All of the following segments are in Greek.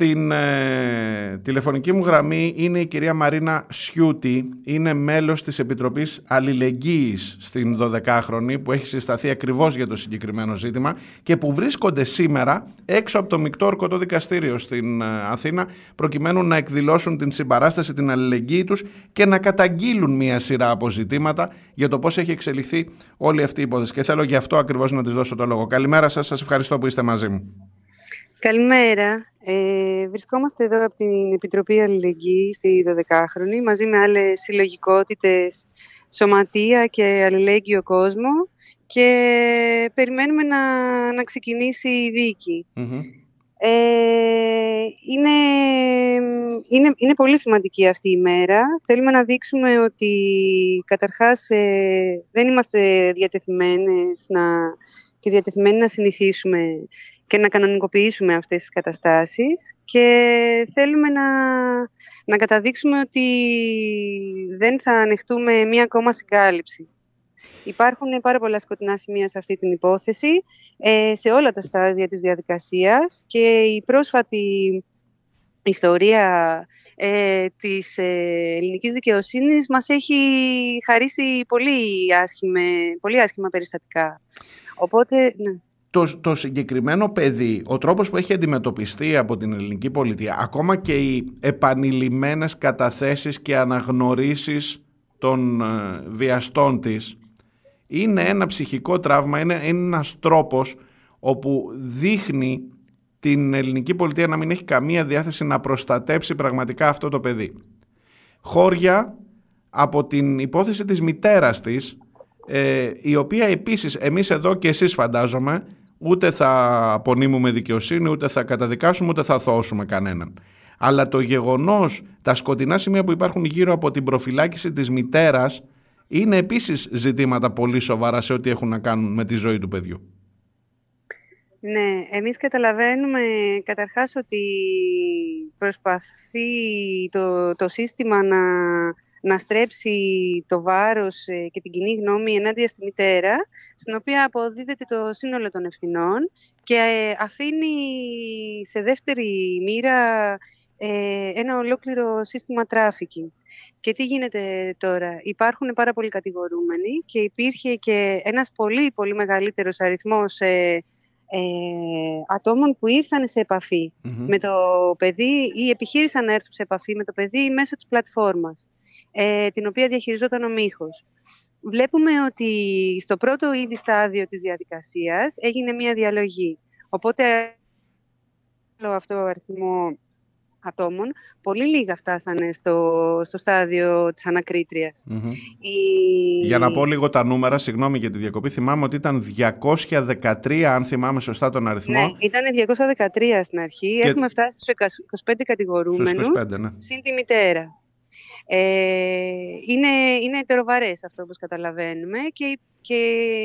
Στην ε, τηλεφωνική μου γραμμή είναι η κυρία Μαρίνα Σιούτη, είναι μέλος της Επιτροπής Αλληλεγγύης στην 12χρονη που έχει συσταθεί ακριβώς για το συγκεκριμένο ζήτημα και που βρίσκονται σήμερα έξω από το Μικτό Ορκωτό Δικαστήριο στην ε, Αθήνα προκειμένου να εκδηλώσουν την συμπαράσταση, την αλληλεγγύη τους και να καταγγείλουν μια σειρά αποζητήματα για το πώς έχει εξελιχθεί όλη αυτή η υπόθεση. Και θέλω γι' αυτό ακριβώς να της δώσω το λόγο. Καλημέρα σας, σας ευχαριστώ που είστε μαζί μου. Καλημέρα. Ε, βρισκόμαστε εδώ από την Επιτροπή Αλληλεγγύη στη 12χρονη μαζί με άλλες συλλογικότητες Σωματεία και Αλληλέγγυο Κόσμο και περιμένουμε να, να ξεκινήσει η δίκη. Ε, είναι, είναι, είναι πολύ σημαντική αυτή η μέρα. Θέλουμε να δείξουμε ότι καταρχάς ε, δεν είμαστε διατεθειμένες να, και διατεθειμένοι να συνηθίσουμε και να κανονικοποιήσουμε αυτές τις καταστάσεις και θέλουμε να, να καταδείξουμε ότι δεν θα ανεχτούμε μία ακόμα συγκάλυψη. Υπάρχουν πάρα πολλά σκοτεινά σημεία σε αυτή την υπόθεση, ε, σε όλα τα στάδια της διαδικασίας και η πρόσφατη ιστορία ε, της ε, ελληνικής δικαιοσύνης μας έχει χαρίσει πολύ, άσχημε, πολύ άσχημα περιστατικά. Οπότε, ναι το, το συγκεκριμένο παιδί, ο τρόπος που έχει αντιμετωπιστεί από την ελληνική πολιτεία, ακόμα και οι επανειλημμένες καταθέσεις και αναγνωρίσεις των ε, βιαστών της, είναι ένα ψυχικό τραύμα, είναι, είναι ένας τρόπος όπου δείχνει την ελληνική πολιτεία να μην έχει καμία διάθεση να προστατέψει πραγματικά αυτό το παιδί. Χώρια από την υπόθεση της μητέρας της, ε, η οποία επίσης εμείς εδώ και εσείς φαντάζομαι ούτε θα απονείμουμε δικαιοσύνη, ούτε θα καταδικάσουμε, ούτε θα θώσουμε κανέναν. Αλλά το γεγονός, τα σκοτεινά σημεία που υπάρχουν γύρω από την προφυλάκηση της μητέρας είναι επίσης ζητήματα πολύ σοβαρά σε ό,τι έχουν να κάνουν με τη ζωή του παιδιού. Ναι, εμείς καταλαβαίνουμε καταρχάς ότι προσπαθεί το, το σύστημα να να στρέψει το βάρος ε, και την κοινή γνώμη ενάντια στη μητέρα, στην οποία αποδίδεται το σύνολο των ευθυνών και ε, αφήνει σε δεύτερη μοίρα ε, ένα ολόκληρο σύστημα τράφικινγκ. Και τι γίνεται τώρα; Υπάρχουν πάρα πολλοί κατηγορούμενοι και υπήρχε και ένας πολύ πολύ μεγαλύτερος αριθμός ε, ατόμων που ήρθαν σε επαφη με το παιδί ή επιχείρησαν να έρθουν σε επαφή με το παιδί μέσω της πλατφόρμας ε, την οποία διαχειριζόταν ο Μίχος. Βλέπουμε ότι στο πρώτο ήδη στάδιο της διαδικασίας έγινε μια διαλογή. Οπότε, αυτό ο αριθμό ατόμων, πολύ λίγα φτάσανε στο, στο στάδιο της ανακριτριας Για να πω λίγο τα νούμερα, συγγνώμη για τη διακοπή, θυμάμαι ότι ήταν 213, αν θυμάμαι σωστά τον αριθμό. Ναι, ήταν 213 στην αρχή. Έχουμε φτάσει στους 25 κατηγορούμενους, 25, ναι. συν τη μητέρα. Ε, είναι, είναι ετεροβαρές αυτό όπως καταλαβαίνουμε και, και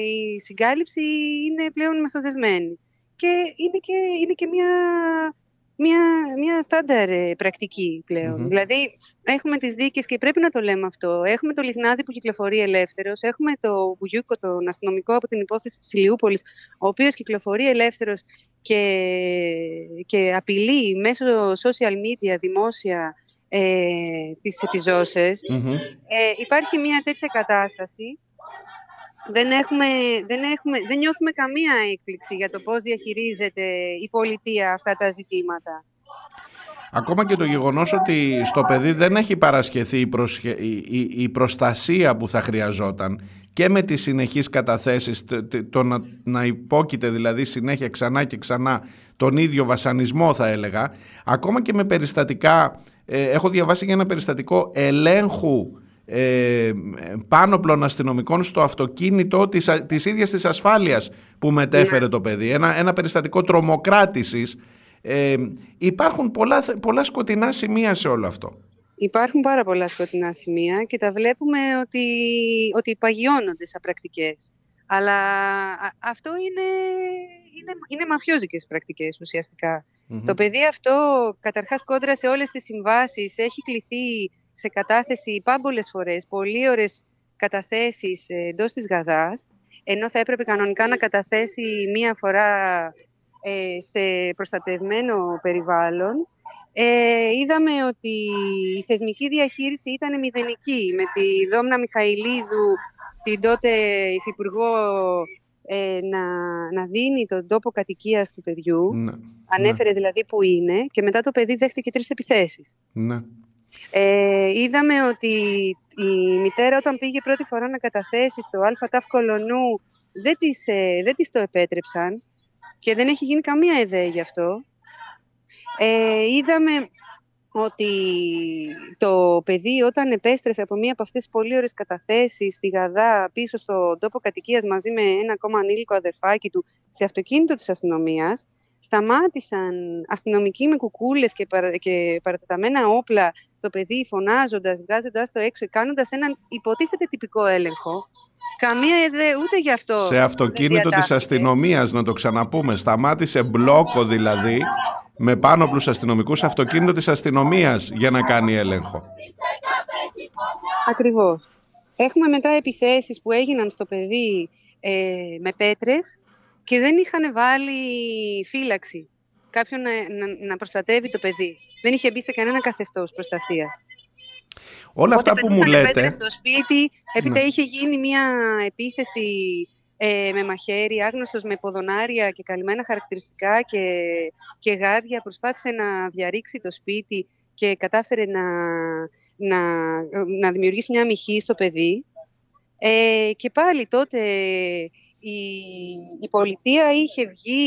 η συγκάλυψη είναι πλέον μεθοδευμένη. Και είναι και, είναι και μια, μια, μια στάνταρ ε, πρακτική πλέον. Δηλαδή έχουμε τις δίκες και πρέπει να το λέμε αυτό. Έχουμε το Λιχνάδι που κυκλοφορεί ελεύθερος, έχουμε το Μπουγιούκο, τον αστυνομικό από την υπόθεση της Ηλιούπολης, ο οποίος κυκλοφορεί ελεύθερος και, και απειλεί μέσω social media δημόσια ε, τις επιζωσες ε, υπάρχει μια τέτοια κατάσταση. Δεν, έχουμε, δεν, έχουμε, δεν νιώθουμε καμία έκπληξη για το πώς διαχειρίζεται η πολιτεία αυτά τα ζητήματα. Ακόμα και το γεγονός ότι στο παιδί δεν έχει παρασχεθεί η, η, η προστασία που θα χρειαζόταν και με τις συνεχείς καταθέσεις, το να, να υπόκειται δηλαδή συνέχεια ξανά και ξανά τον ίδιο βασανισμό θα έλεγα, ακόμα και με περιστατικά ε, έχω διαβάσει για ένα περιστατικό ελέγχου ε, πάνωπλων αστυνομικών στο αυτοκίνητο της, της ίδιας της ασφάλειας που μετέφερε ναι. το παιδί. Ένα, ένα περιστατικό τρομοκράτησης. Ε, υπάρχουν πολλά, πολλά σκοτεινά σημεία σε όλο αυτό. Υπάρχουν πάρα πολλά σκοτεινά σημεία και τα βλέπουμε ότι, ότι παγιώνονται σαν πρακτικές. Αλλά αυτό είναι, είναι, είναι μαφιόζικες πρακτικές το παιδί αυτό, καταρχάς κόντρα σε όλες τις συμβάσεις, έχει κληθεί σε κατάθεση πάμπολες φορές, πολύ ώρες καταθέσεις εντός της Γαδάς, ενώ θα έπρεπε κανονικά να καταθέσει μία φορά ε, σε προστατευμένο περιβάλλον. Ε, είδαμε ότι η θεσμική διαχείριση ήταν μηδενική με τη Δόμνα Μιχαηλίδου, την τότε Υφυπουργό, ε, να, να δίνει τον τόπο κατοικίας του παιδιού. Ναι, Ανέφερε δηλαδή που είναι και μετά το παιδί δέχτηκε τρεις επιθέσεις. ναι. Ε, είδαμε ότι η μητέρα όταν πήγε πρώτη φορά να καταθέσει στο ΑΤΑΦ Κολονού δεν της, ε, δεν της το επέτρεψαν και δεν έχει γίνει καμία ιδέα γι' αυτό. Ε, είδαμε ότι το παιδί όταν επέστρεφε από μία από αυτές τις πολύ ωραίες καταθέσεις στη Γαδά πίσω στο τόπο κατοικίας μαζί με ένα ακόμα ανήλικο αδερφάκι του σε αυτοκίνητο της αστυνομίας σταμάτησαν αστυνομικοί με κουκούλες και, παρα, και παρατεταμένα όπλα το παιδί φωνάζοντας, βγάζοντας το έξω, κάνοντας έναν υποτίθεται τυπικό έλεγχο. Καμία ιδέα ούτε γι' αυτό. Σε αυτοκίνητο της αστυνομίας, να το ξαναπούμε, σταμάτησε μπλόκο δηλαδή, με πάνωπλους αστυνομικούς αυτοκίνητο της αστυνομίας για να κάνει έλεγχο. Ακριβώς. Έχουμε μετά επιθέσεις που έγιναν στο παιδί ε, με πέτρες και δεν είχαν βάλει φύλαξη. Κάποιον να, να, να προστατεύει το παιδί. Δεν είχε μπει σε κανένα καθεστώς προστασίας. Όλα αυτά που μου λέτε... στο σπίτι, έπειτα ναι. είχε γίνει μια επίθεση ε, με μαχαίρι, άγνωστος με ποδονάρια και καλυμμένα χαρακτηριστικά και, και γάρια. Προσπάθησε να διαρρήξει το σπίτι και κατάφερε να, να, να δημιουργήσει μια μυχή στο παιδί. Ε, και πάλι τότε η, η πολιτεία είχε βγει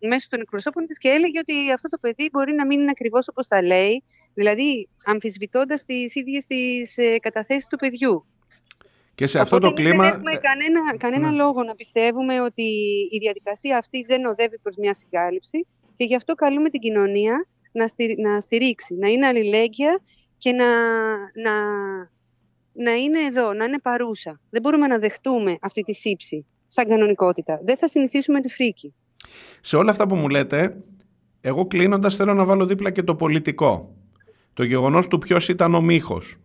μέσω των εκπροσώπων της και έλεγε ότι αυτό το παιδί μπορεί να μην είναι ακριβώς όπως τα λέει, δηλαδή αμφισβητώντας τις ίδιες τις ε, καταθέσεις του παιδιού. Και σε αυτό το κλίμα... Δεν έχουμε κανένα, κανένα ναι. λόγο να πιστεύουμε ότι η διαδικασία αυτή δεν οδεύει προς μια συγκάλυψη και γι' αυτό καλούμε την κοινωνία να, να στηρίξει, να είναι αλληλέγγυα και να, να, να είναι εδώ, να είναι παρούσα. Δεν μπορούμε να δεχτούμε αυτή τη σύψη σαν κανονικότητα. Δεν θα συνηθίσουμε τη φρίκη. Σε όλα αυτά που μου λέτε, εγώ κλείνοντας θέλω να βάλω δίπλα και το πολιτικό. Το γεγονός του ποιος ήταν ο μύχος.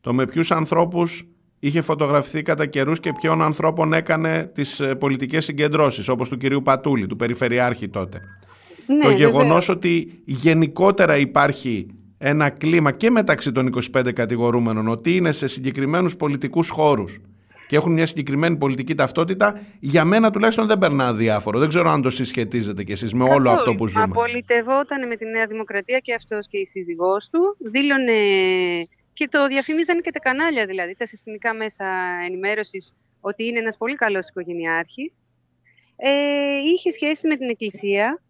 Το με ποιους ανθρώπους είχε φωτογραφηθεί κατά καιρούς και ποιον ανθρώπων έκανε τις ε, πολιτικές συγκεντρώσεις, όπως του κυρίου Πατούλη, του Περιφερειάρχη τότε. Ναι, το γεγονός ότι γενικότερα υπάρχει ένα κλίμα και μεταξύ των 25 κατηγορούμενων ότι είναι σε συγκεκριμένους πολιτικούς χώρους και έχουν μια συγκεκριμένη πολιτική ταυτότητα, για μένα τουλάχιστον δεν περνά διάφορο. Δεν ξέρω αν το συσχετίζετε κι εσείς με όλο αυτό που ζούμε. Απολυτευόταν με τη Νέα Δημοκρατία και αυτός και η σύζυγός του. Δήλωνε και το διαφημίζανε και τα κανάλια δηλαδή, τα συστημικά μέσα ενημέρωσης ότι είναι ένας πολύ καλός οικογενειάρχης. Ε, είχε σχέση με την Εκκλησία,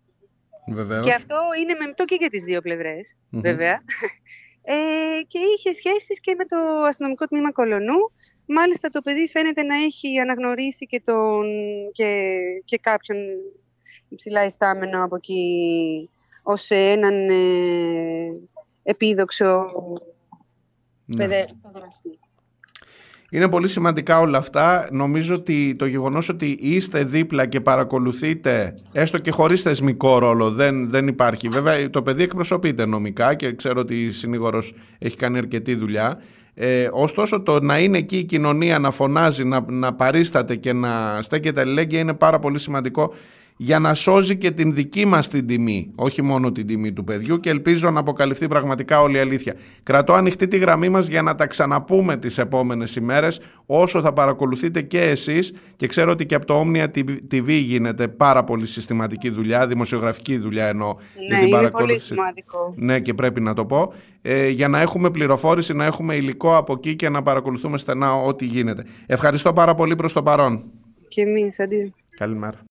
Βεβαίως. Και αυτό είναι μεμπτό και για τις δύο βέβαια. Ε, και είχε σχέσεις και με το αστυνομικό τμήμα Κολονού. Μάλιστα το παιδί φαίνεται να έχει αναγνωρίσει και, τον, και, και κάποιον υψηλά ιστάμενο από εκεί ως έναν ε, επίδοξο ναι. παιδεραστή. Είναι πολύ σημαντικά όλα αυτά. Νομίζω ότι το γεγονός ότι είστε δίπλα και παρακολουθείτε, έστω και χωρίς θεσμικό ρόλο, δεν, δεν υπάρχει. Βέβαια, το παιδί εκπροσωπείται νομικά και ξέρω ότι η συνήγορος έχει κάνει αρκετή δουλειά. Ε, ωστόσο, το να είναι εκεί η κοινωνία, να φωνάζει, να, να παρίσταται και να στέκεται αλληλέγγυα είναι πάρα πολύ σημαντικό για να σώζει και την δική μας την τιμή, όχι μόνο την τιμή του παιδιού και ελπίζω να αποκαλυφθεί πραγματικά όλη η αλήθεια. Κρατώ ανοιχτή τη γραμμή μας για να τα ξαναπούμε τις επόμενες ημέρες όσο θα παρακολουθείτε και εσείς και ξέρω ότι και από το Omnia TV γίνεται πάρα πολύ συστηματική δουλειά, δημοσιογραφική δουλειά εννοώ ναι, για την είναι Πολύ σημαντικό. Ναι και πρέπει να το πω. Ε, για να έχουμε πληροφόρηση, να έχουμε υλικό από εκεί και να παρακολουθούμε στενά ό,τι γίνεται. Ευχαριστώ πάρα πολύ προς το παρόν. Και εμείς, αντί. Καλημέρα.